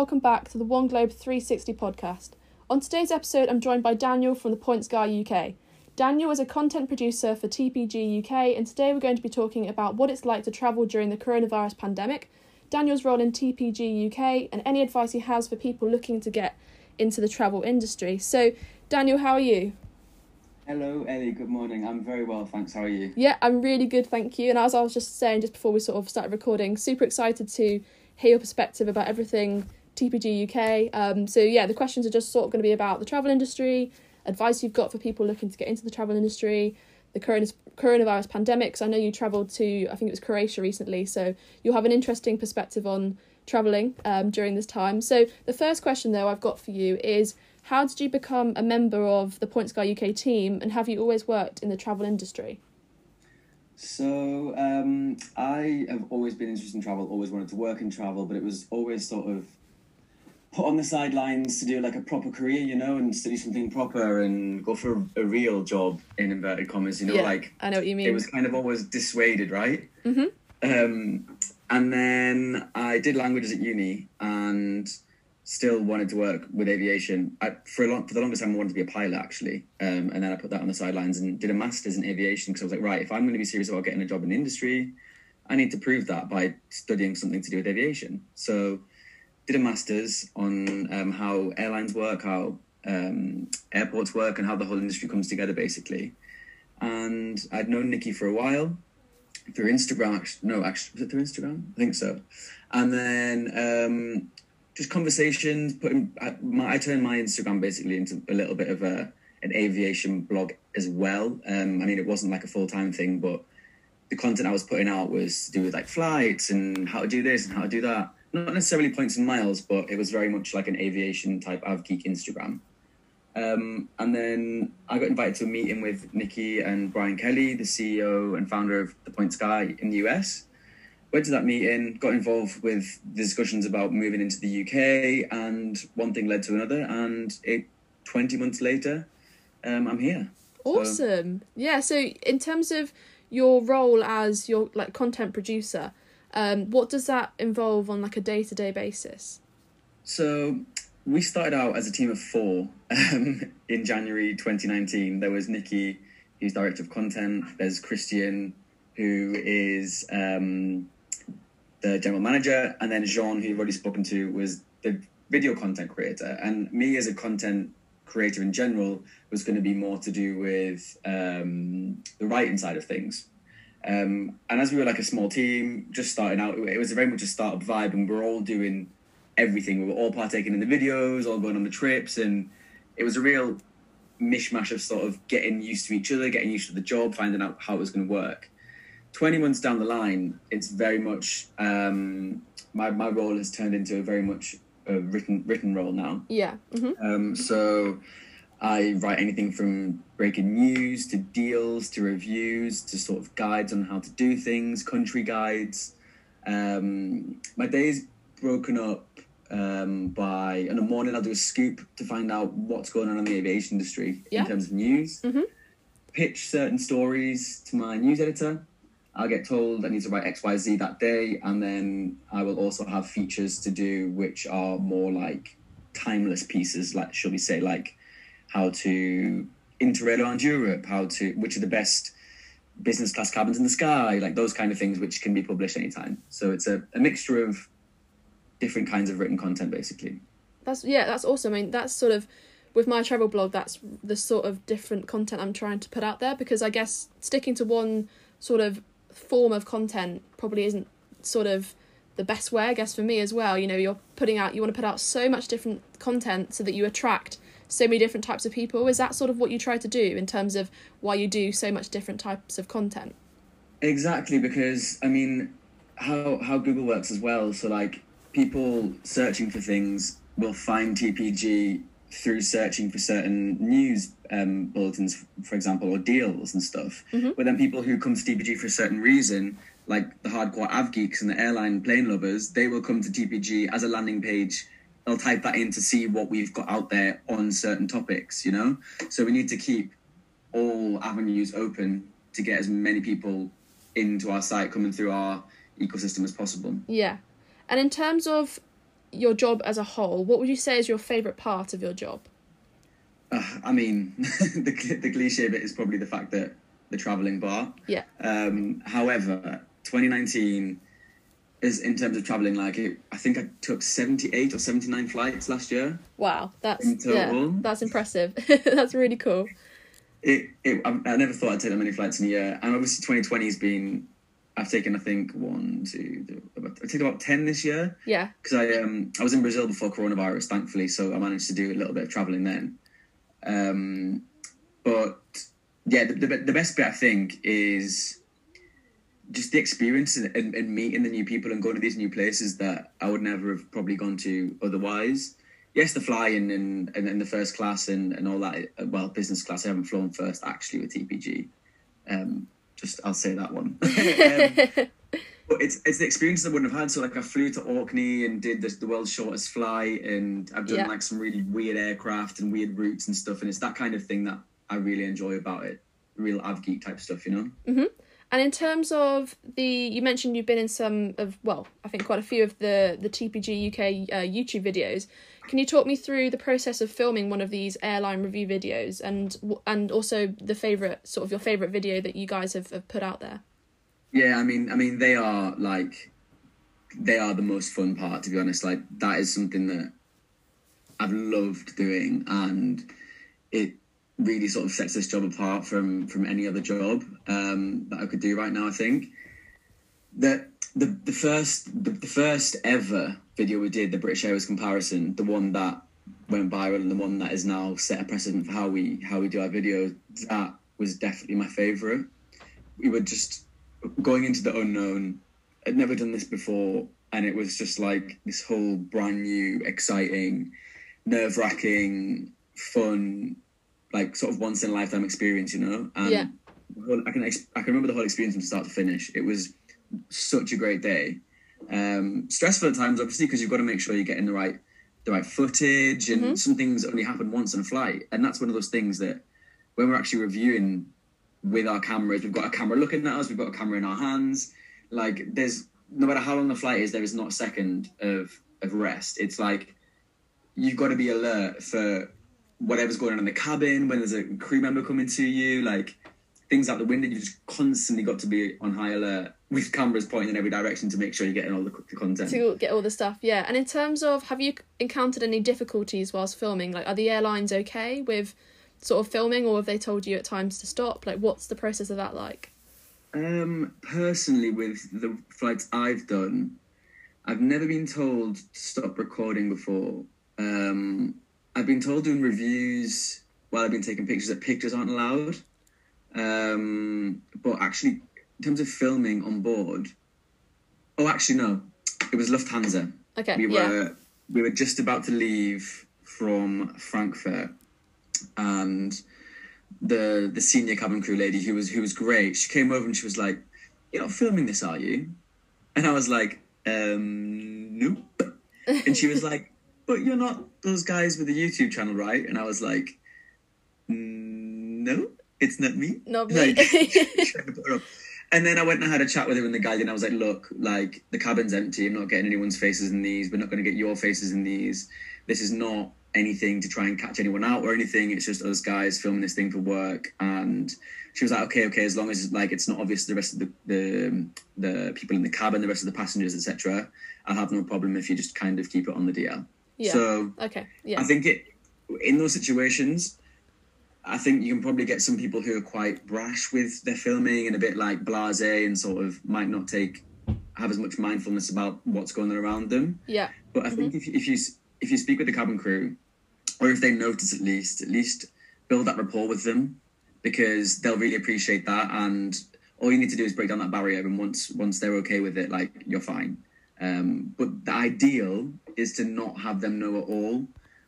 welcome back to the One Globe 360 podcast. On today's episode, I'm joined by Daniel from the Points Guy UK. Daniel is a content producer for TPG UK, and today we're going to be talking about what it's like to travel during the coronavirus pandemic, Daniel's role in TPG UK, and any advice he has for people looking to get into the travel industry. So, Daniel, how are you? Hello, Ellie. Good morning. I'm very well, thanks. How are you? Yeah, I'm really good, thank you. And as I was just saying just before we sort of started recording, super excited to hear your perspective about everything TPG UK. Um, so yeah, the questions are just sort of going to be about the travel industry, advice you've got for people looking to get into the travel industry, the current coronavirus pandemic. So I know you travelled to I think it was Croatia recently, so you'll have an interesting perspective on travelling um, during this time. So the first question though I've got for you is how did you become a member of the Points Guy UK team, and have you always worked in the travel industry? So um, I have always been interested in travel, always wanted to work in travel, but it was always sort of put on the sidelines to do like a proper career, you know, and study something proper and go for a, real job in inverted commas, you know, yeah, like I know what you mean. It was kind of always dissuaded, right? Mm-hmm. Um, and then I did languages at uni and still wanted to work with aviation. I, for a long, for the longest time, I wanted to be a pilot actually, um, and then I put that on the sidelines and did a master's in aviation because I was like, right, if I'm going to be serious about getting a job in the industry, I need to prove that by studying something to do with aviation. So, did a master's on um, how airlines work, how um, airports work, and how the whole industry comes together, basically. And I'd known Nikki for a while through Instagram. No, actually, was it through Instagram? I think so. And then um, just conversations. Putting I, my, I turned my Instagram basically into a little bit of a an aviation blog as well. Um, I mean, it wasn't like a full time thing, but the content I was putting out was to do with like flights and how to do this and how to do that. Not necessarily points and miles, but it was very much like an aviation type av geek Instagram. Um, and then I got invited to a meeting with Nikki and Brian Kelly, the CEO and founder of the Points Guy in the US went to that meeting, got involved with discussions about moving into the UK, and one thing led to another, and it twenty months later, um, I'm here. Awesome. So, yeah. So in terms of your role as your like content producer, um, what does that involve on like a day to day basis? So we started out as a team of four um, in January 2019. There was Nikki, who's director of content. There's Christian, who is um, the general manager, and then Jean, who you've already spoken to, was the video content creator. And me as a content creator in general was going to be more to do with um, the writing side of things. Um, and as we were like a small team, just starting out, it was very much a startup vibe, and we are all doing everything. We were all partaking in the videos, all going on the trips, and it was a real mishmash of sort of getting used to each other, getting used to the job, finding out how it was going to work. 20 months down the line, it's very much um, my my role has turned into a very much a written written role now. Yeah. Mm-hmm. Um, so I write anything from breaking news to deals to reviews to sort of guides on how to do things, country guides. Um, my day's broken up um, by in the morning I'll do a scoop to find out what's going on in the aviation industry yeah. in terms of news. Mm-hmm. Pitch certain stories to my news editor I'll get told I need to write X, Y, Z that day, and then I will also have features to do which are more like timeless pieces, like shall we say, like how to interrail around Europe, how to which are the best business class cabins in the sky, like those kind of things which can be published anytime. So it's a, a mixture of different kinds of written content basically. That's yeah, that's awesome. I mean that's sort of with my travel blog, that's the sort of different content I'm trying to put out there because I guess sticking to one sort of form of content probably isn't sort of the best way, I guess, for me as well. You know, you're putting out, you want to put out so much different content so that you attract so many different types of people. Is that sort of what you try to do in terms of why you do so much different types of content? Exactly, because I mean, how how Google works as well. So like people searching for things will find TPG through searching for certain news um, bulletins, for example, or deals and stuff. Mm-hmm. But then people who come to TPG for a certain reason, like the hardcore av geeks and the airline plane lovers, they will come to TPG as a landing page. They'll type that in to see what we've got out there on certain topics, you know? So we need to keep all avenues open to get as many people into our site coming through our ecosystem as possible. Yeah. And in terms of your job as a whole, what would you say is your favorite part of your job? Uh, I mean, the the cliche bit is probably the fact that the traveling bar. Yeah. Um, however, 2019 is in terms of traveling. Like, it, I think I took 78 or 79 flights last year. Wow, that's In yeah, that's impressive. that's really cool. It, it I, I never thought I'd take that many flights in a year, and obviously 2020 has been. I've taken, I think, one, two, three, about, I've taken about 10 this year. Yeah. because I um I was in Brazil before coronavirus, thankfully, so I managed to do a little bit of traveling then. Um, but yeah, the, the the best bit I think is just the experience and, and, and meeting the new people and going to these new places that I would never have probably gone to otherwise. Yes, the flying and and, and the first class and, and all that. Well, business class. I haven't flown first actually with TPG. Um, just I'll say that one. um, but it's it's the experience I wouldn't have had. So like I flew to Orkney and did this, the world's shortest flight, and I've done Yeah. like some really weird aircraft and weird routes and stuff. And it's that kind of thing that I really enjoy about it. Real av geek type stuff, you know. And in terms of the, you mentioned you've been in some of, well, I think quite a few of the the TPG UK uh, YouTube videos. Can you talk me through the process of filming one of these airline review videos, and and also the favorite sort of your favorite video that you guys have, have put out there? Yeah, I mean, I mean, they are like, they are the most fun part. To be honest, like that is something that I've loved doing, and it really sort of sets this job apart from from any other job um, that I could do right now. I think that the the first the, the first ever video we did, the British Airways comparison, the one that went viral and the one that is now set a precedent for how we how we do our videos, that was definitely my favourite. We were just going into the unknown. I'd never done this before, and it was just like this whole brand new, exciting, nerve wracking, fun, like sort of once in a lifetime experience, you know. And Yeah. whole- I can ex- I can remember the whole experience from start to finish. It was such a great day. Um, stressful at times, obviously, because you've got to make sure you're getting the right the right footage, and some things only happen once in a flight, and that's one of those things that when we're actually reviewing with our cameras, we've got a camera looking at us, we've got a camera in our hands. Like there's no matter how long the flight is, there is not a second of of rest. It's like you've got to be alert for whatever's going on in the cabin when there's a crew member coming to you, like things out the window. You've just constantly got to be on high alert with cameras pointing in every direction to make sure you're getting all the, the content. to get all the stuff yeah and in terms of have you encountered any difficulties whilst filming like are the airlines okay with sort of filming or have they told you at times to stop like what's the process of that like Um, personally, with the flights I've done, I've never been told to stop recording before. Um, I've been told doing reviews while I've been taking pictures that pictures aren't allowed. Um, but actually, in terms of filming on board, oh, actually no, it was Lufthansa. okay We yeah were we were just about to leave from Frankfurt, and the the senior cabin crew lady who was who was great. She came over and she was like, "You're not filming this, are you?" And I was like, um, "Nope." And she was like, "But you're not those guys with the YouTube channel, right?" And I was like, "Mm, "No, it's not me." Not me. Like, trying to put her up. And then I went and I had a chat with her in the Guardian. I was like, look, like the cabin's empty. I'm not getting anyone's faces in these. We're not going to get your faces in these. This is not anything to try and catch anyone out or anything. It's just us guys filming this thing for work. And she was like, okay, okay, as long as like it's not obvious to the rest of the the, the people in the cabin, the rest of the passengers, etc. I'll have no problem if you just kind of keep it on the DL. Yeah So okay yeah I think it in those situations, I think you can probably get some people who are quite brash with their filming and a bit like blasé and sort of might not take have as much mindfulness about what's going on around them. yeah But I think if if you if you speak with the cabin crew, or if they notice at least, at least build that rapport with them because they'll really appreciate that. And all you need to do is break down that barrier, and once once they're okay with it, like you're fine. Um, but the ideal is to not have them know at all,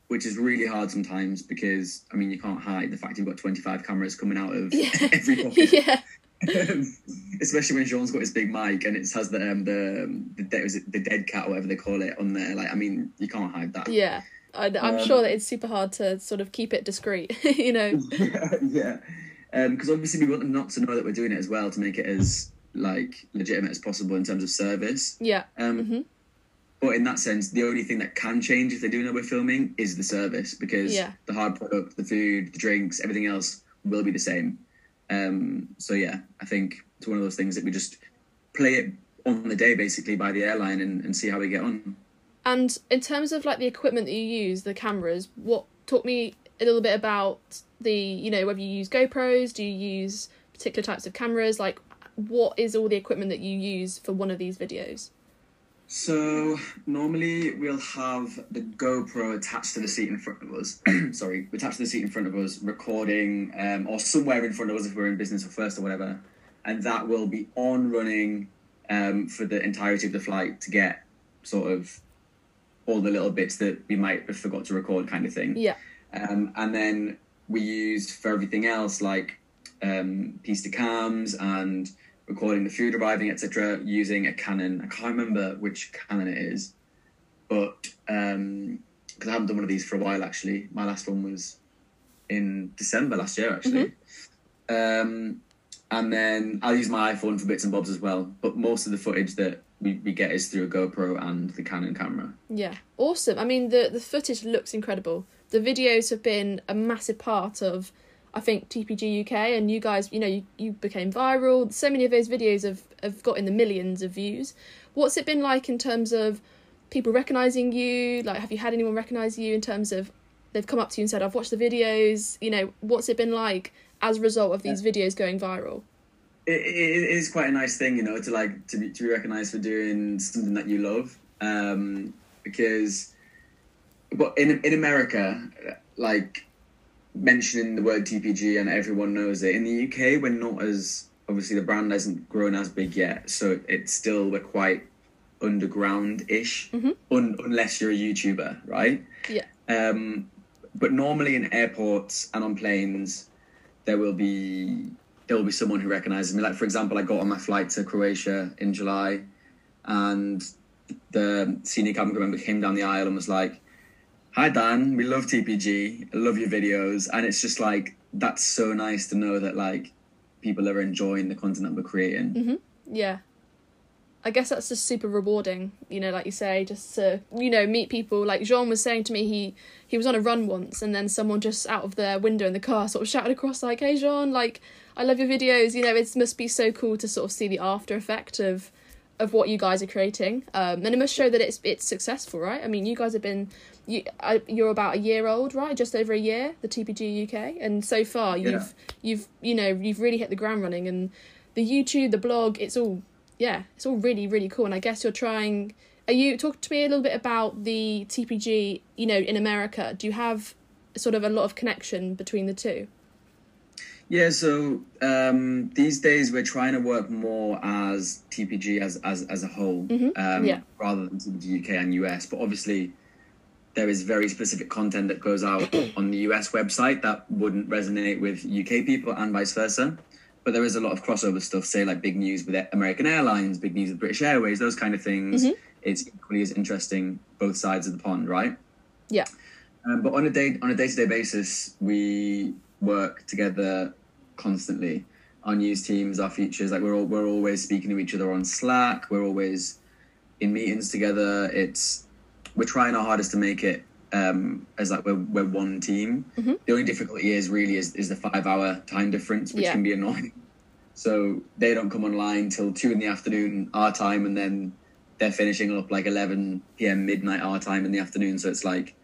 which is really hard sometimes because I mean you can't hide the fact you've got 25 cameras coming out of every pocket yeah. Um, especially when Sean's got his big mic and it has the um, the the, de- was it the dead cat or whatever they call it on there. Like, I mean, you can't hide that. yeah. I, i'm Um, sure that it's super hard to sort of keep it discreet you know? Yeah, because obviously we want them not to know that we're doing it as well to make it as like legitimate as possible in terms of service. yeah Um, Mhm. but in that sense, the only thing that can change if they do know we're filming is the service because Yeah. the hard product, the food, the drinks, everything else will be the same. Um, so yeah, I think it's one of those things that we just play it on the day basically by the airline and, and see how we get on. And in terms of like the equipment that you use, the cameras, what talk me a little bit about the you know whether you use GoPros, do you use particular types of cameras, like what is all the equipment that you use for one of these videos? So normally we'll have the GoPro attached to the seat in front of us. Sorry, attached to the seat in front of us, recording, um, or somewhere in front of us if we're in business or first or whatever, and that will be on running um, for the entirety of the flight to get sort of all the little bits that we might have forgot to record, kind of thing. Yeah. Um, and then we use for everything else like um, piece de cams and recording the food arriving, etc., using a Canon. I can't remember which Canon it is, but because I haven't done one of these for a while actually. My last one was in December last year actually. Um, and then I'll use my iPhone for bits and bobs as well. But most of the footage that we, we get is through a GoPro and the Canon camera. Yeah, awesome. I mean, the the footage looks incredible. The videos have been a massive part of, I think, TPG UK, and you guys, you know, you, you became viral. So many of those videos have have got in the millions of views. What's it been like in terms of people recognizing you? Like, have you had anyone recognize you in terms of they've come up to you and said, "I've watched the videos." You know, what's it been like as a result of these videos going viral? it, it, it is quite a nice thing, you know, to like to be to be recognized for doing something that you love. Um, because, but in in America, like mentioning the word TPG and everyone knows it. In the UK, we're not as obviously the brand hasn't grown as big yet, so it's still we're quite underground ish, un, unless you're a YouTuber, right? Yeah. Um, but normally in airports and on planes, there will be there will be someone who recognizes me. Like for example, I got on my flight to Croatia in July, and the senior cabin crew member came down the aisle and was like, "Hi Dan, we love TPG. I love your videos." And it's just like that's so nice to know that like people are enjoying the content that we're creating. Mm-hmm. Yeah. I guess that's just super rewarding, you know, like you say, just to, you know, meet people. Like Jean was saying to me, he he was on a run once and then someone just out of their window in the car sort of shouted across like, Hey Jean, like, I love your videos, you know, it must be so cool to sort of see the after effect of of what you guys are creating. Um and it must show that it's it's successful, right? I mean you guys have been you I, you're about a year old, right? Just over a year, the TPG UK. And so far you've Yeah. you've you know, you've really hit the ground running and the YouTube, the blog, it's all yeah, it's all really really cool. And I guess you're trying. Are you talk to me a little bit about the TPG? You know, in America, do you have sort of a lot of connection between the two? Yeah, so um, these days we're trying to work more as TPG as as, as a whole, um, yeah. rather than TPG UK and US. But obviously, there is very specific content that goes out on the US website that wouldn't resonate with UK people, and vice versa. But there is a lot of crossover stuff, say like big news with American Airlines, big news with British Airways, those kind of things. It's equally as interesting both sides of the pond, right? Yeah, Um, but on a day on a day to day basis, we work together constantly. Our news teams, our features, like we're all, we're always speaking to each other on Slack. We're always in meetings together. It's we're trying our hardest to make it um, as like we're we're one team. The only difficulty is really is, is the five hour time difference, which Yeah. can be annoying. So they don't come online till two in the afternoon our time, and then they're finishing up like eleven p.m. midnight our time in the afternoon. So it's like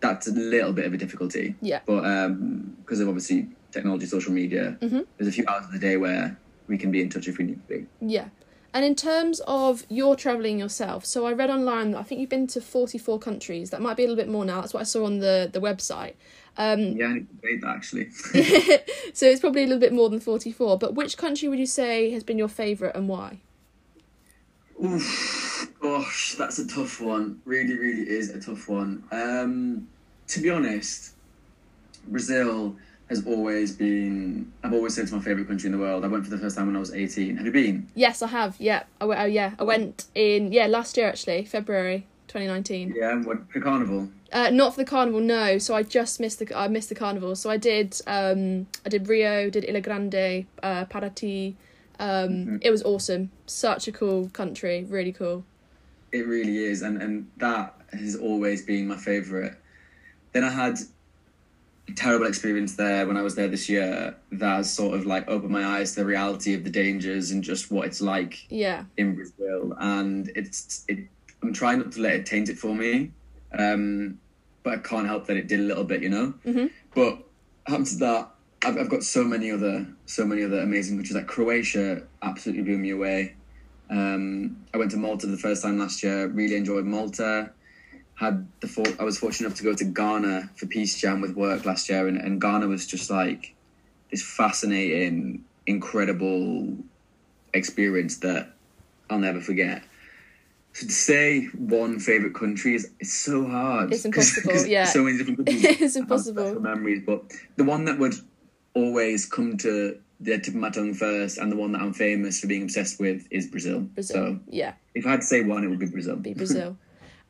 that's a little bit of a difficulty. Yeah. But um, because of obviously technology, social media, there's a few hours of the day where we can be in touch if we need to be. yeah. And in terms of your traveling yourself, so I read online that I think you've been to forty four countries. That might be a little bit more now. That's what I saw on the the website. Um, Yeah, I need to debate that actually. so it's probably a little bit more than forty four. But which country would you say has been your favourite and why? Oof, gosh, that's a tough one. Really, really is a tough one. Um, to be honest, Brazil has always been. I've always said it's my favorite country in the world. I went for the first time when I was eighteen. Have you been? Yes, I have. Yeah, I went. Oh, yeah, I went in yeah last year actually, February twenty nineteen. Yeah, what for carnival? Uh, not for the carnival, no. So I just missed the I missed the carnival. So I did um I did Rio, did Ilha Grande, uh, Paraty. Um, it was awesome. Such a cool country, really cool. It really is, and and that has always been my favourite. Then I had terrible experience there when I was there this year. That has sort of like opened my eyes to the reality of the dangers and just what it's like Yeah. in Brazil, and it's it. I'm trying not to let it taint it for me, um, but I can't help that it did a little bit, you know. Mhm. But to that, I've, I've got so many other so many other amazing countries. Like Croatia, absolutely blew me away. Um, I went to Malta the first time last year. Really enjoyed Malta. Had the for- I was fortunate enough to go to Ghana for Peace Jam with work last year, and, and Ghana was just like this fascinating, incredible experience that I'll never forget. So to say one favorite country is it's so hard. It's 'cause- impossible, 'cause yeah. So many different countries. It's impossible. memories, but the one that would always come to the tip of my tongue first, and the one that I'm famous for being obsessed with is Brazil. Brazil. So yeah. if I had to say one, it would be Brazil. be Brazil.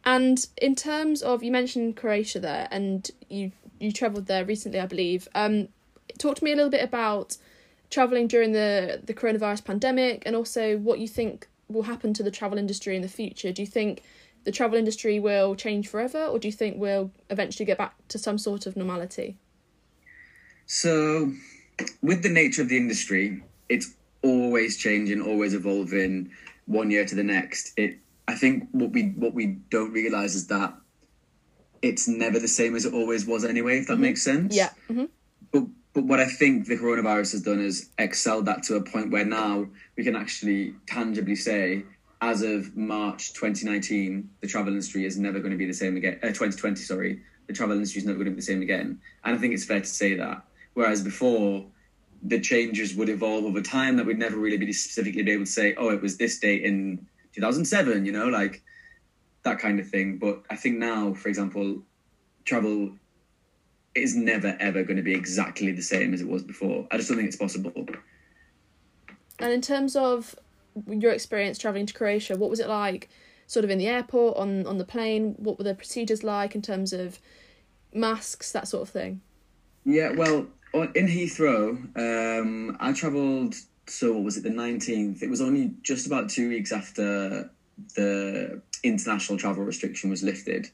and in terms of you mentioned Croatia there, and you you travelled there recently, I believe. Um, talk to me a little bit about travelling during the the coronavirus pandemic, and also what you think will happen to the travel industry in the future. Do you think the travel industry will change forever, or do you think we'll eventually get back to some sort of normality? So, with the nature of the industry, it's always changing, always evolving, one year to the next. It, I think, what we what we don't realize is that it's never the same as it always was anyway. If that makes sense. Yeah. hmm But but what I think the coronavirus has done is excelled that to a point where now we can actually tangibly say, as of March 2019, the travel industry is never going to be the same again. Uh, 2020, sorry, the travel industry is never going to be the same again. And I think it's fair to say that. Whereas before, the changes would evolve over time that we'd never really be specifically be able to say, oh, it was this date in 2007, you know, like that kind of thing. But I think now, for example, travel is never ever going to be exactly the same as it was before. I just don't think it's possible. And in terms of your experience traveling to Croatia, what was it like, sort of in the airport, on on the plane? What were the procedures like in terms of masks, that sort of thing? Yeah, well, in Heathrow, um, I travelled. So what was it? The nineteenth. It was only just about two weeks after the international travel restriction was lifted.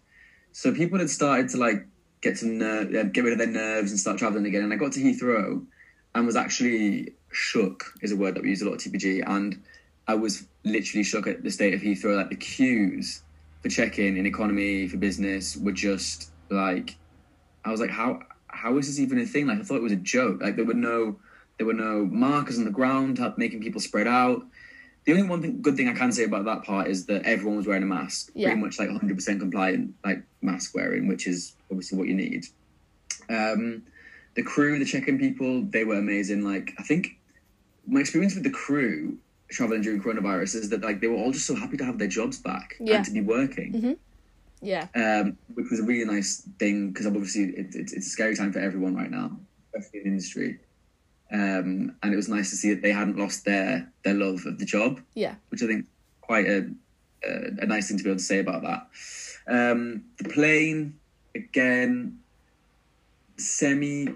So people had started to like get some ner- uh, get rid of their nerves and start traveling again. And I got to Heathrow and was actually shook. Is a word that we use a lot at TPG, and I was literally shook at the state of Heathrow. Like the queues for check-in in economy for business were just like I was like, how how is this even a thing? Like I thought it was a joke. Like there were no there were no markers on the ground making people spread out. The only one thing, good thing I can say about that part is that everyone was wearing a mask, Yeah. pretty much like 100% compliant, like mask wearing, which is obviously what you need. Um, the crew, the check-in people, they were amazing. Like I think my experience with the crew traveling during coronavirus is that like they were all just so happy to have their jobs back Yeah. and to be working Yeah, um, which was a really nice thing because obviously it, it, it's a scary time for everyone right now, especially in the industry. Um, and it was nice to see that they hadn't lost their their love of the job, yeah, which I think quite a, a, a nice thing to be able to say about that. Um, the plane again, semi.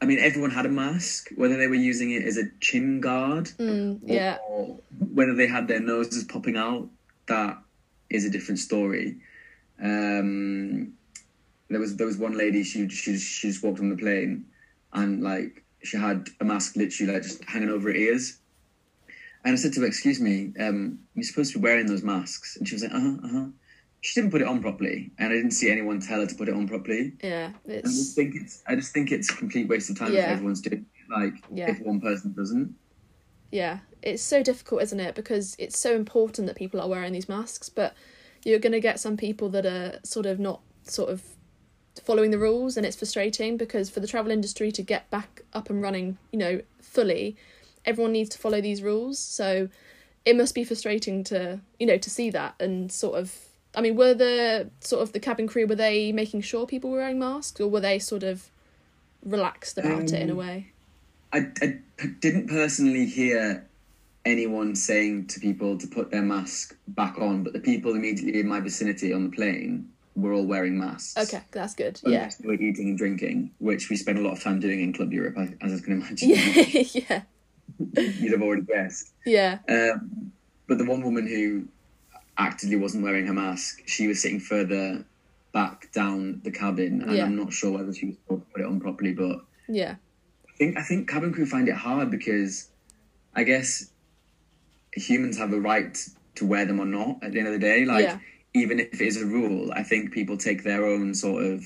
I mean, everyone had a mask, whether they were using it as a chin guard mm, yeah, or whether they had their noses popping out, that is a different story. Um, there was there was one lady she she she just walked on the plane, and like she had a mask literally like just hanging over her ears. And I said to her, "Excuse me, um, you're supposed to be wearing those masks." And she was like, "Uh huh, uh huh." She didn't put it on properly, and I didn't see anyone tell her to put it on properly. yeah. I just It's think it's I just think it's a complete waste of time Yeah. if everyone's doing it. Like Yeah. if one person doesn't. yeah, it's so difficult, isn't it? Because it's so important that people are wearing these masks, but you're gonna get some people that are sort of not sort of following the rules, and it's frustrating because for the travel industry to get back up and running, you know, fully, everyone needs to follow these rules. So it must be frustrating to you know to see that and sort of. I mean, were the sort of the cabin crew were they making sure people were wearing masks, or were they sort of relaxed about it in a Um, way? I didn't personally hear anyone saying to people to put their mask back on, but the people immediately in my vicinity on the plane were all wearing masks. Okay, that's good. Yeah. We're eating and drinking, which we spend a lot of time doing in Club Europe, as I can imagine. Yeah, yeah, You'd have already guessed. yeah. Um, but the one woman who actively wasn't wearing her mask. She was sitting further back down the cabin, and Yeah. I'm not sure whether she was told to put it on properly. But Yeah. I think I think cabin crew find it hard because I guess humans have a right to wear them or not. At the end of the day, like Yeah. Even if it is a rule, I think people take their own sort of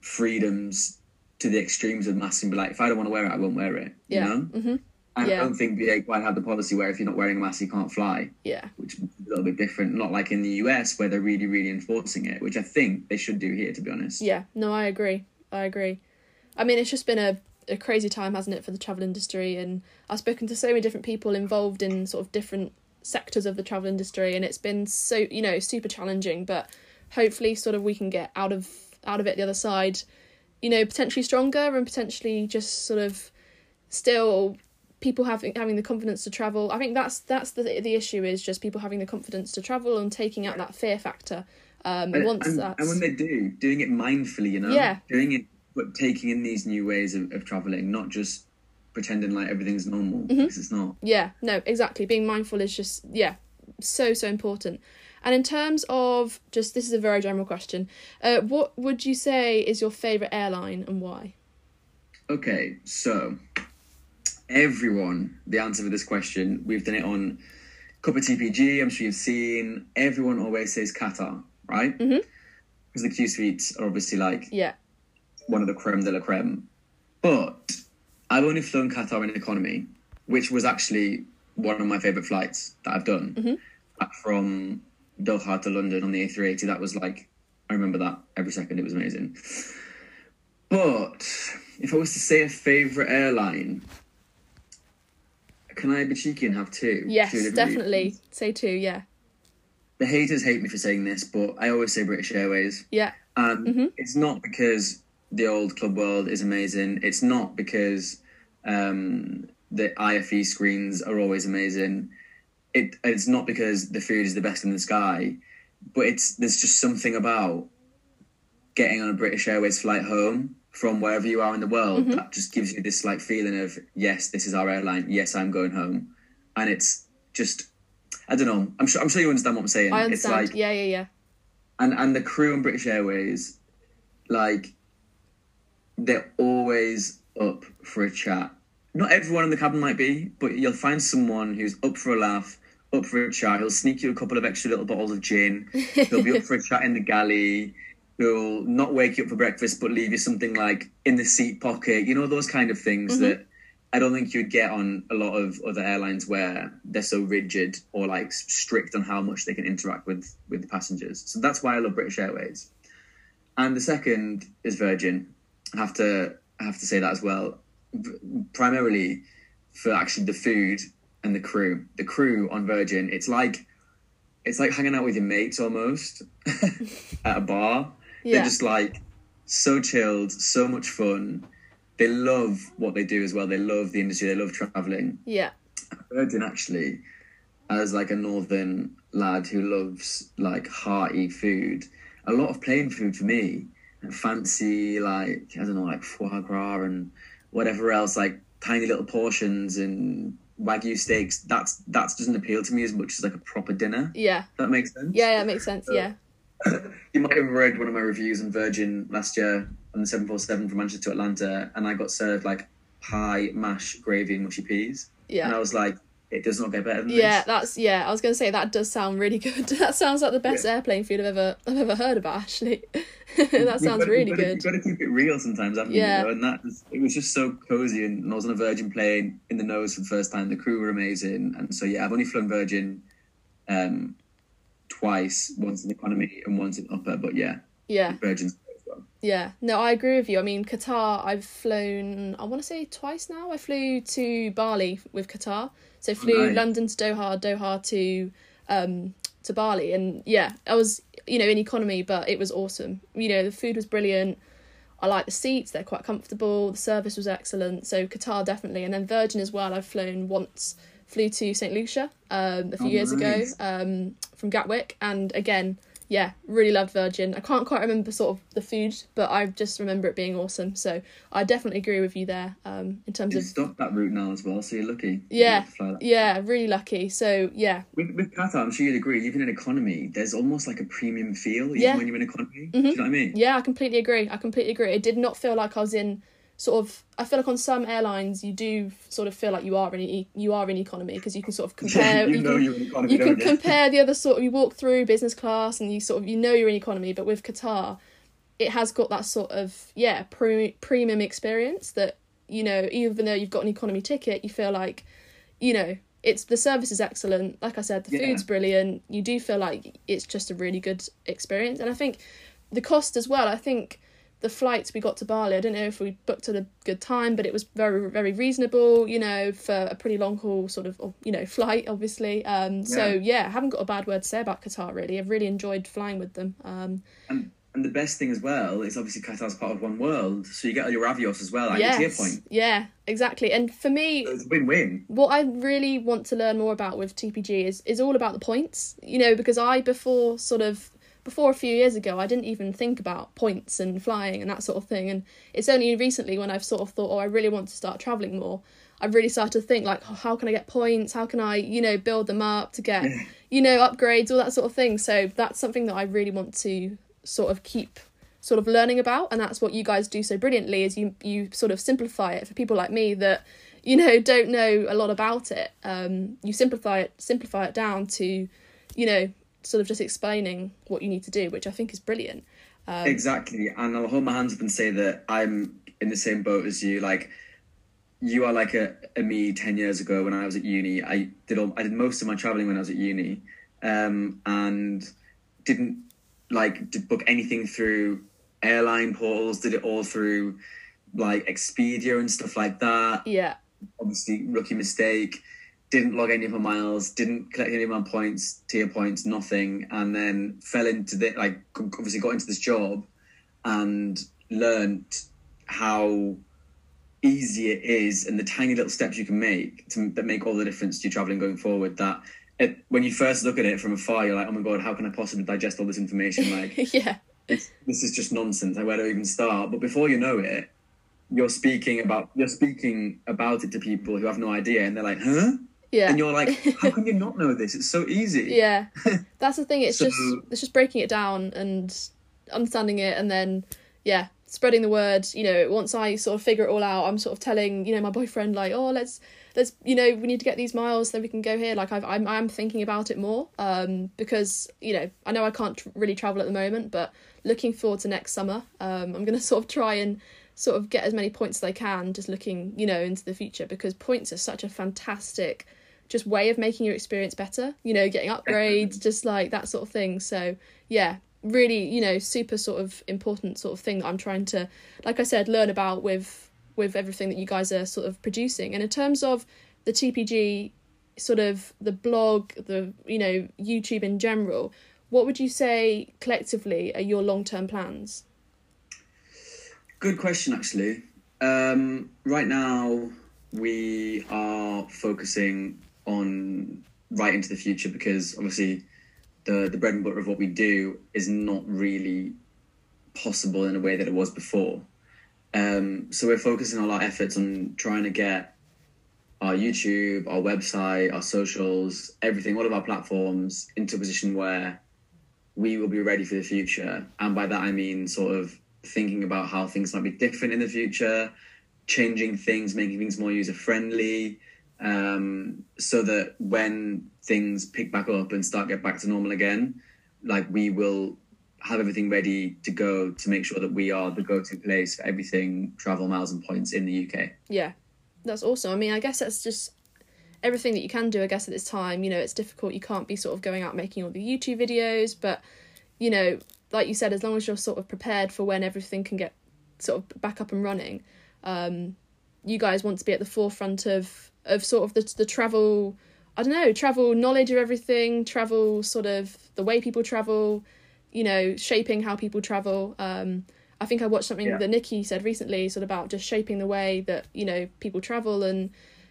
freedoms to the extremes of masks and be like, if I don't want to wear it, I won't wear it. Yeah. You know. hmm And Yeah. I don't think BA quite have the policy where if you're not wearing a mask, you can't fly, Yeah. which is a little bit different. Not like in the US where they're really, really enforcing it, which I think they should do here, to be honest. Yeah. No, I agree. I agree. I mean, it's just been a, a crazy time, hasn't it, for the travel industry? And I've spoken to so many different people involved in sort of different sectors of the travel industry, and it's been so you know super challenging. But hopefully, sort of we can get out of out of it the other side, you know, potentially stronger and potentially just sort of still people having having the confidence to travel. I think that's that's the the issue is just people having the confidence to travel and taking out that fear factor. Um, And, once and, that's and when they do, doing it mindfully, you know, Yeah. doing it, but taking in these new ways of, of traveling, not just pretending like everything's normal Mm-hmm. because it's not. Yeah, no, exactly. Being mindful is just yeah, so so important. And in terms of just this is a very general question. Uh, what would you say is your favorite airline and why? Okay, so everyone, the answer for this question, we've done it on Cup of TPG. I'm sure you've seen. Everyone always says Qatar, right? mm-hmm Because the Q suites are obviously like Yeah, one of the creme de la creme. But I've only flown Qatar in economy, which was actually one of my favourite flights that I've done. Mhm. From Doha to London on the A380, that was like, I remember that every second, it was amazing. But if I was to say a favourite airline, can I be cheeky and have two? yes, Two definitely. reasons? Say two. Yeah, The haters hate me for saying this, but I always say British Airways. yeah, And Mhm. it's not because the old club world is amazing. It's not because um, the IFE screens are always amazing. It it's not because the food is the best in the sky, but it's there's just something about getting on a British Airways flight home from wherever you are in the world Mhm. that just gives you this like feeling of yes, this is our airline. Yes, I'm going home, and it's just I don't know. I'm sure I'm sure you understand what I'm saying. I It's understand. like yeah, yeah, yeah, and and the crew on British Airways, like, they're always up for a chat. Not everyone in the cabin might be, but you'll find someone who's up for a laugh, up for a chat. He'll sneak you a couple of extra little bottles of gin. He'll be up for a chat in the galley. He'll not wake you up for breakfast, but leave you something like in the seat pocket. You know those kind of things Mhm. that I don't think you'd get on a lot of other airlines where they're so rigid or like strict on how much they can interact with with the passengers. So that's why I love British Airways. And the second is Virgin. I have to I have to say that as well. Primarily for actually the food and the crew. The crew on Virgin, it's like it's like hanging out with your mates almost at a bar. yeah. They're just like so chilled, so much fun. They love what they do as well. They love the industry. They love traveling. yeah, Virgin actually, as like a northern lad who loves like hearty food, a lot of plain food for me, and fancy like I don't know like foie gras and whatever else like tiny little portions and wagyu steaks. That's that doesn't appeal to me as much as like a proper dinner. yeah, That makes sense. yeah, yeah. Makes sense. Yeah, You might have read one of my reviews on Virgin last year on the 747 from Manchester to Atlanta, and I got served like pie, mash, gravy, and mushy peas. Yeah and I was like, it does not get better than yeah. this. That's yeah. I was gonna say that does sound really good. That sounds like the best airplane food I've ever I've ever heard about. Actually, that sounds gotta- really good. You've got to keep it real sometimes, Yeah. you? know? And that it was just so cozy. And, and I was on a Virgin plane in the nose for the first time. The crew were amazing. And so, yeah, I've only flown Virgin um, twice, once in economy and once in upper. But yeah, Yeah. Virgin's well. Yeah, no, I agree with you. I mean, Qatar, I've flown, I want to say twice now. I flew to Bali with Qatar. So flew nice. London to Doha, Doha to um to Bali and yeah, I was, you know, in economy, but it was awesome. You know, the food was brilliant. I like the seats, they're quite comfortable. The service was excellent. So Qatar definitely and then Virgin as well. I've flown once flew to St Lucia um a few Oh, years nice. ago um from Gatwick and again yeah, really loved Virgin. I can't quite remember sort of the food, but I just remember it being awesome. So I definitely agree with you there. Um, in terms They of stopped that route now as well, so you're lucky. Yeah. to yeah, really lucky. So yeah, With, with Qatar, I'm sure you'd agree. Even in economy, there's almost like a premium feel, even Yeah. when you're in economy. Do you know what I mean? yeah, I completely agree. I completely agree. It did not feel like I was in sort of. I feel like on some airlines you do sort of feel like you are in e- you are in economy because you can sort of compare. you know can, you're in economy, you can you? compare the other sort of you walk through business class and you sort of you know you're in economy but with qatar it has got that sort of yeah pre- premium experience that you know even though you've got an economy ticket you feel like you know it's the service is excellent like i said the Yeah. food's brilliant you do feel like it's just a really good experience and i think the cost as well i think the flights we got to Bali, I don't know if we booked at a good time, but it was very, very reasonable, you know, for a pretty long haul sort of, you know, flight, obviously. Um, so, Yeah. yeah, I haven't got a bad word to say about Qatar, really. I've really enjoyed flying with them. Um, And, and the best thing as well is obviously Qatar's part of one world, so you get all your avios as well at your tier yes, point. yeah, exactly. And for me, So it's a win-win. what I really want to learn more about with TPG is is all about the points. You know, because I before sort of before a few years ago, I didn't even think about points and flying and that sort of thing. And it's only recently when I've sort of thought, oh, I really want to start traveling more. I've really started to think like, oh, how can I get points? How can I, you know, build them up to get, you know, upgrades, all that sort of thing. So that's something that I really want to sort of keep sort of learning about and that's what you guys do so brilliantly is you you sort of simplify it for people like me that you know don't know a lot about it um you simplify it simplify it down to you know sort of just explaining what you need to do which i think is brilliant um, Exactly, and I'll hold my hands up and say that I'm in the same boat as you. Like, you are like a, a me ten years ago when I was at uni. I did all, I did most of my traveling when I was at uni, um, and didn't like did book anything through airline portals. Did it all through like Expedia and stuff like that. yeah Obviously, rookie mistake. Didn't log any of my miles. Didn't collect any of my points, tier points, nothing, and then fell into the like obviously got into this job and learned how easy it is and the tiny little steps you can make to, that make all the difference to your traveling going forward that it, when you first look at it from afar you're like oh my god how can i possibly digest all this information? Like yeah. this, this is just nonsense. Like, where do i even start? But before you know it you're speaking about you're speaking about it to people who have no idea and they're like huh yeah. And you're like how can you not know this? It's so easy. Yeah. That's the thing it's So- just it's just breaking it down and understanding it and then yeah spreading the word you know once i sort of figure it all out i'm sort of telling you know my boyfriend like oh let's let's you know we need to get these miles then we can go here. Like I've, i'm i'm thinking about it more um because you know i know i can't tr- really travel at the moment but looking forward to next summer um i'm gonna sort of try and sort of get as many points as i can just looking you know into the future because points are such a fantastic just way of making your experience better you know getting upgrades just like that sort of thing. So yeah really you know super sort of important sort of thing that i'm trying to like i said learn about with with everything that you guys are sort of producing. And in terms of the tpg sort of the blog the you know youtube in general what would you say collectively are your long-term plans? Good question, actually. Um, right now, we are focusing on right into the future because obviously the, the bread and butter of what we do is not really possible in a way that it was before. Um, so we're focusing all our efforts on trying to get our YouTube, our website, our socials, everything, all of our platforms into a position where we will be ready for the future. And by that, I mean sort of thinking about how things might be different in the future, changing things, making things more user friendly, um, so that when things pick back up and start get back to normal again, like we will have everything ready to go to make sure that we are the go-to place for everything travel miles and points in the UK. yeah. That's awesome. I mean i guess that's just everything that you can do i guess at this time. You know it's difficult. You can't be sort of going out making all the youtube videos but you know like you said as long as you're sort of prepared for when everything can get sort of back up and running um you guys want to be at the forefront of of sort of the the travel i don't know travel knowledge of everything travel sort of the way people travel you know shaping how people travel um I think I watched something Yeah. that Nikki said recently, sort of about just shaping the way that you know people travel and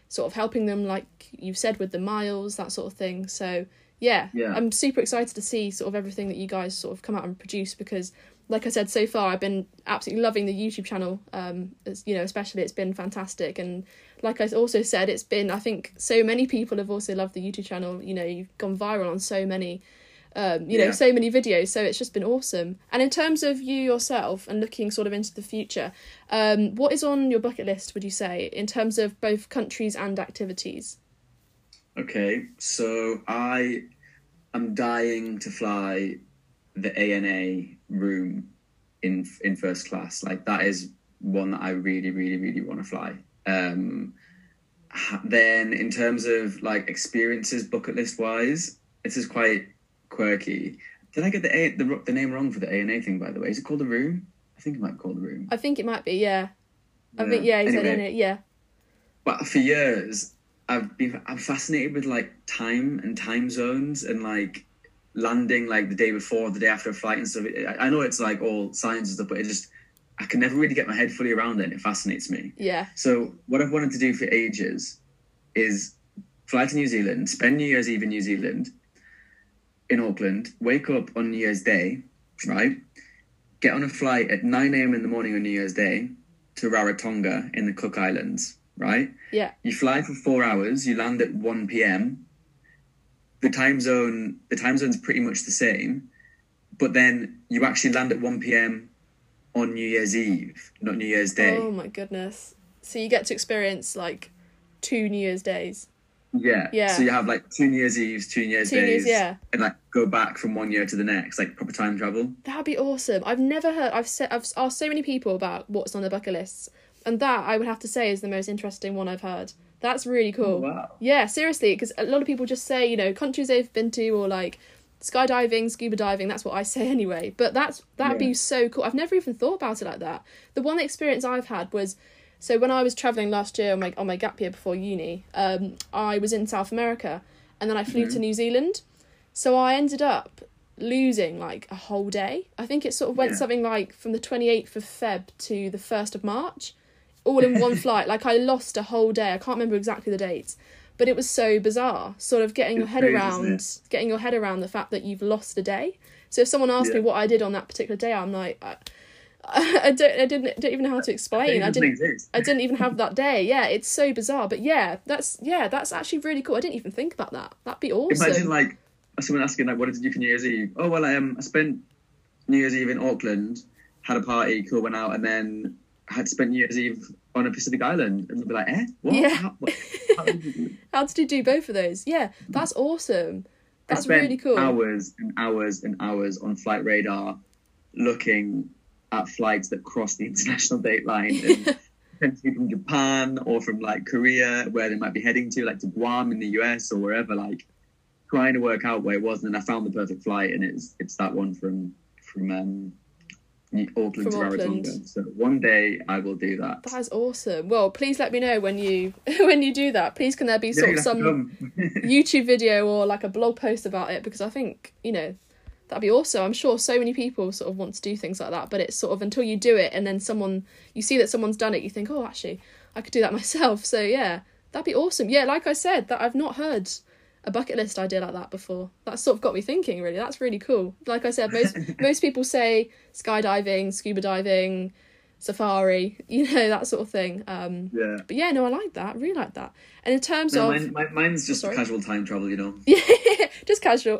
sort of helping them, like you've said, with the miles, that sort of thing. So yeah, Yeah. I'm super excited to see sort of everything that you guys sort of come out and produce because, like I said, so far I've been absolutely loving the YouTube channel. Um, you know, especially it's been fantastic, and like I also said, it's been I think so many people have also loved the YouTube channel. You know, you've gone viral on so many. Um, you know, so many videos, so it's just been awesome. And in terms of you yourself and looking sort of into the future, um, what is on your bucket list? Would you say in terms of both countries and activities? Okay, so I am dying to fly the ANA room in in first class. Like that is one that I really, really, really want to fly. Um, then in terms of like experiences, bucket list wise, this is quite quirky. Did I get the a- the the name wrong for the ANA thing? By the way, is it called the room? I think it might be called the room. I think it might be, yeah. I think yeah, he said Anyway. in it, yeah. but for years I've been I'm fascinated with like time and time zones and like landing like the day before, the day after a flight and stuff. I, I know it's like all science and stuff, but it just I can never really get my head fully around it. and It fascinates me. Yeah. So what I've wanted to do for ages is fly to New Zealand, spend New Year's Eve in New Zealand, in Auckland, wake up on New Year's Day, right? Get on a flight at 9 a.m. in the morning on New Year's Day to Rarotonga in the Cook Islands, right? Yeah. You fly for four hours, you land at 1 p.m. The time zone, the time zone's pretty much the same, but then you actually land at 1 p.m. on New Year's Eve, not New Year's Day. Oh my goodness. So you get to experience like two New Year's days. Yeah. Yeah. So you have like two New Year's Eves, two New Year's Two days, Year's, yeah. and like go back from one year to the next, like proper time travel. That'd be awesome. I've never heard. I've said. I've asked so many people about what's on their bucket lists, and that I would have to say is the most interesting one I've heard. That's really cool. Oh, wow. Yeah, seriously, because a lot of people just say you know countries they've been to or like skydiving, scuba diving. That's what I say anyway. But that's that'd Yeah. be so cool. I've never even thought about it like that. The one experience I've had was so when I was traveling last year on my on my gap year before uni, um, I was in South America, and then I flew to New Zealand. So I ended up losing like a whole day. I think it sort of went Yeah. something like from the twenty eighth of Feb to the first of March, all in one flight. Like I lost a whole day. I can't remember exactly the dates, but it was so bizarre. Sort of getting your head crazy, around, getting your head around the fact that you've lost a day. So if someone asked me what I did on that particular day, I'm like, I, I don't, I didn't, don't even know how to explain. I didn't. I didn't even have that day. Yeah, it's so bizarre. But yeah, that's yeah, that's actually really cool. I didn't even think about that. That'd be awesome. Imagine like someone asking like, "What did you do for New Year's Eve?" Oh well, I um, I spent New Year's Eve in Auckland, had a party, cool, went out, and then had spent New Year's Eve on a Pacific island, and they'd be like, "Eh, what? Yeah. How, what? How did you do?" How did you do both of those? Yeah, that's awesome. I That's spent really cool. Hours and hours and hours on flight radar, looking at flights that cross the international date line, and potentially from Japan or from like Korea, where they might be heading to, like to Guam in the US or wherever. Like trying to work out where it was, and then I found the perfect flight, and it's it's that one from from um, Auckland From to Auckland. Rarotonga. So one day I will do that. That is awesome. Well, please let me know when you when you do that. Please, can there be sort Yeah, of some YouTube video or like a blog post about it? Because I think you know that'd be awesome. I'm sure so many people sort of want to do things like that, but it's sort of until you do it and then someone you see that someone's done it, you think, oh, actually, I could do that myself. So yeah, that'd be awesome. Yeah, like I said, that I've not heard a bucket list idea like that before. That sort of got me thinking. Really, that's really cool. Like I said, most most people say skydiving, scuba diving, safari, you know that sort of thing. Um, yeah. but yeah, no, I like that. I really like that. And in terms No, of mine, mine, mine's just Sorry? casual time travel, you know. Yeah, just casual.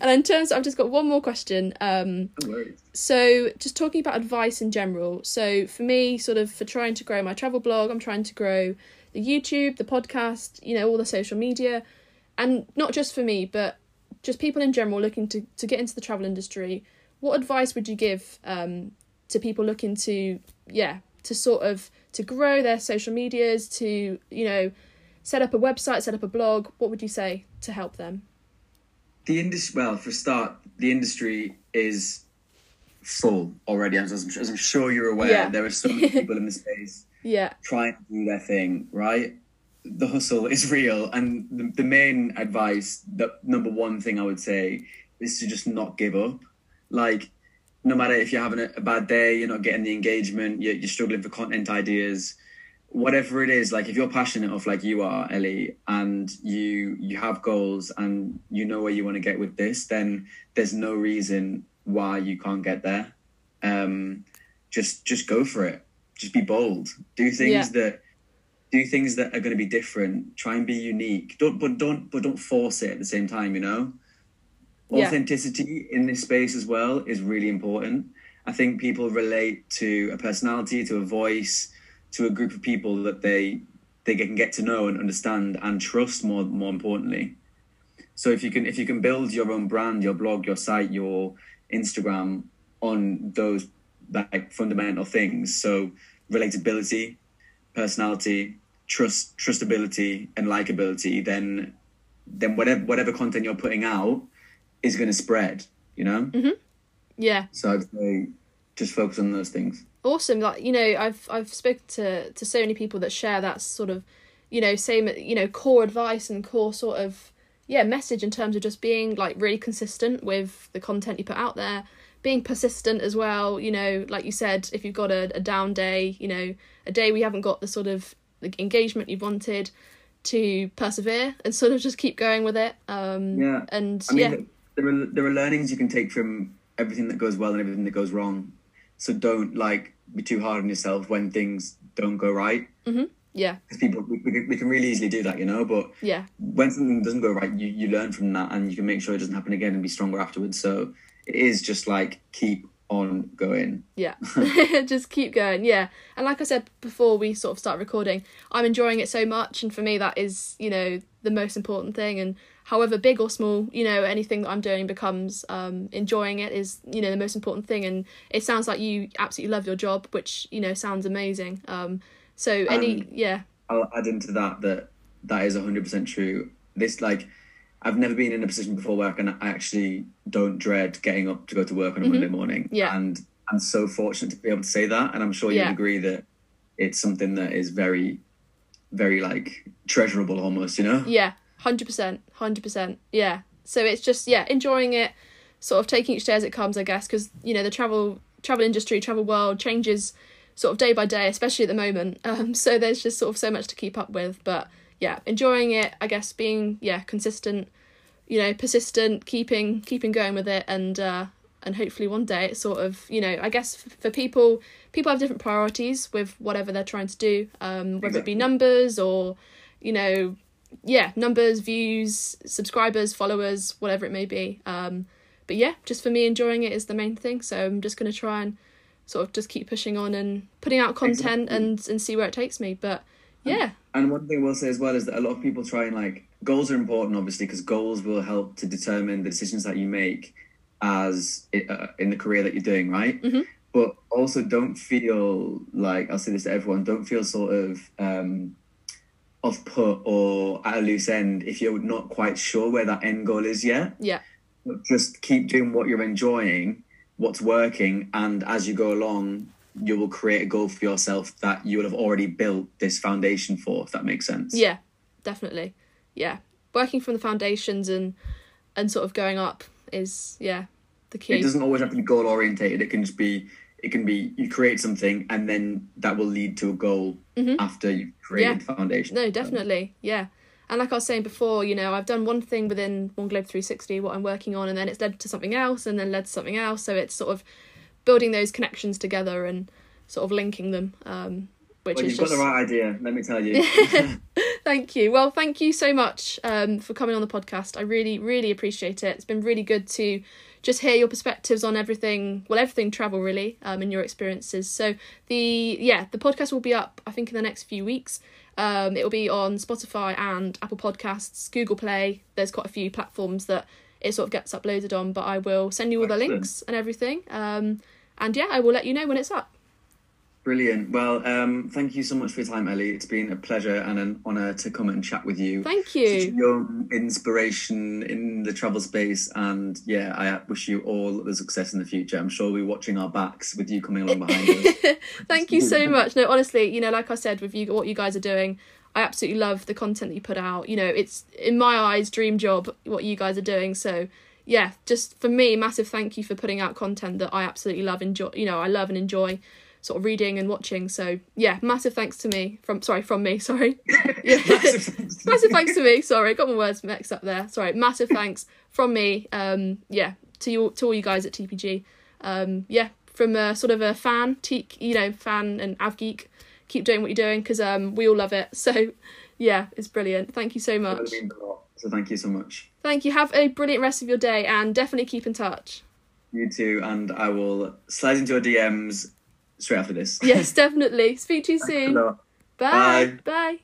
and in terms, of, I've just got one more question. Um, No so just talking about advice in general. So for me, sort of for trying to grow my travel blog, I'm trying to grow the YouTube, the podcast, you know, all the social media, and not just for me, but just people in general looking to to get into the travel industry. What advice would you give um, to people looking to, yeah, to sort of to grow their social medias, to you know, set up a website, set up a blog? What would you say to help them? The industry, well, for start, the industry is full already. As, I'm, as I'm sure you're aware, Yeah. there are so many people in the space Yeah, trying to do their thing, right? The hustle is real. And the, the main advice, the number one thing I would say, is to just not give up. Like, no matter if you're having a, a bad day, you're not getting the engagement, you're, you're struggling for content ideas, whatever it is, like if you're passionate of like you are, Ellie, and you you have goals and you know where you want to get with this, then there's no reason why you can't get there. Um, just just go for it. Just be bold. Do things Yeah. that do things that are going to be different. Try and be unique. Don't but don't but don't force it at the same time. You know, Yeah. authenticity in this space as well is really important. I think people relate to a personality, to a voice, to a group of people that they they can get to know and understand and trust more more importantly. So if you can if you can build your own brand, your blog, your site, your Instagram on those like fundamental things, so relatability, personality, trust, trustability, and likability, then then whatever whatever content you're putting out is going to spread. You know. Mm-hmm. Yeah. So I'd say just focus on those things. awesome like you know i've i've spoken to to so many people that share that sort of you know same you know core advice and core sort of yeah message in terms of just being like really consistent with the content you put out there being persistent as well you know like you said if you've got a, a down day you know a day we haven't got the sort of engagement you wanted to persevere and sort of just keep going with it um Yeah. and I mean, yeah there are there are learnings you can take from everything that goes well and everything that goes wrong. So don't like be too hard on yourself when things don't go right. yeah Because people we, we can really easily do that, you know. But yeah when something doesn't go right, you, you learn from that and you can make sure it doesn't happen again and be stronger afterwards. So it is just like keep on going. Yeah. just keep going. Yeah. And like I said before we sort of start recording, I'm enjoying it so much and for me that is, you know, the most important thing and however big or small, you know, anything that I'm doing becomes um enjoying it is, you know, the most important thing and it sounds like you absolutely love your job, which, you know, sounds amazing. Um so any Um, yeah. I'll add into that that that is hundred percent true. This like I've never been in a position before where I can I actually don't dread getting up to go to work on a Monday morning. Mm-hmm. Yeah. And I'm so fortunate to be able to say that. And I'm sure you'd agree that it's something that is very, very like treasurable almost, you know? Yeah, hundred percent, hundred percent. Yeah. So it's just yeah, enjoying it, sort of taking each day as it comes, I guess, because you know the travel travel industry, travel world changes sort of day by day, especially at the moment. Um, so there's just sort of so much to keep up with. But yeah, enjoying it, I guess, being yeah consistent, you know, persistent, keeping keeping going with it, and uh, and hopefully one day it's sort of you know I guess f- for people people have different priorities with whatever they're trying to do, um, whether it be numbers or you know yeah, numbers, views, subscribers, followers, whatever it may be. Um, but yeah, just for me, enjoying it is the main thing. So I'm just going to try and sort of just keep pushing on and putting out content Exactly. and and see where it takes me. But yeah, And one thing I will say as well is that a lot of people try and like goals are important, obviously, because goals will help to determine the decisions that you make as uh, in the career that you're doing, right? Mhm. But also, don't feel like I'll say this to everyone: don't feel sort of um, off put or at a loose end if you're not quite sure where that end goal is yet. yeah, just keep doing what you're enjoying, what's working, and as you go along, you will create a goal for yourself that you will have already built this foundation for. If that makes sense. yeah, definitely, yeah. Working from the foundations and and sort of going up is yeah the key It doesn't always have to be goal orientated. It can just be. It can be you create something and then that will lead to a goal after you've created the foundation. Mm-hmm. No, definitely, yeah. And like I was saying before, you know, I've done one thing within One Globe 360, what I'm working on, and then it's led to something else, and then led to something else. So it's sort of building those connections together and sort of linking them, um, which Well, is you've just got the right idea. Let me tell you. thank you. Well, thank you so much um, for coming on the podcast. I really, really appreciate it. It's been really good to just hear your perspectives on everything, well, everything travel really, um, and your experiences. So the yeah, the podcast will be up, I think, in the next few weeks. Um, it will be on Spotify and Apple Podcasts, Google Play. There's quite a few platforms that it sort of gets uploaded on, but I will send you all the Excellent. links and everything. Um, and yeah, I will let you know when it's up. Brilliant. Well, um, thank you so much for your time, Ellie. It's been a pleasure and an honour to come and chat with you. Thank Such you. young inspiration in the travel space, and yeah, I wish you all the success in the future. I'm sure we'll be watching our backs with you coming along behind us. Thank you so much. No, honestly, you know, like I said, with you, what you guys are doing, I absolutely love the content that you put out. You know, it's in my eyes, dream job what you guys are doing. So, yeah, just for me, massive thank you for putting out content that I absolutely love, enjoy. You know, I love and enjoy. sort of reading and watching. So yeah, massive thanks to me from sorry from me sorry. Yeah. Massive- massive thanks to me. Sorry, got my words mixed up there. Sorry, massive thanks from me. Um, yeah, to you to all you guys at TPG. Um, yeah, from a sort of a fan, te- you know, fan and av geek. Keep doing what you're doing because um, we all love it. So yeah, it's brilliant. Thank you so much. That means a lot. So thank you so much. Thank you. Have a brilliant rest of your day and definitely keep in touch. You too, and I will slide into your DMs straight after this. Yes, definitely. Speak to you soon. Bye. Bye. Bye.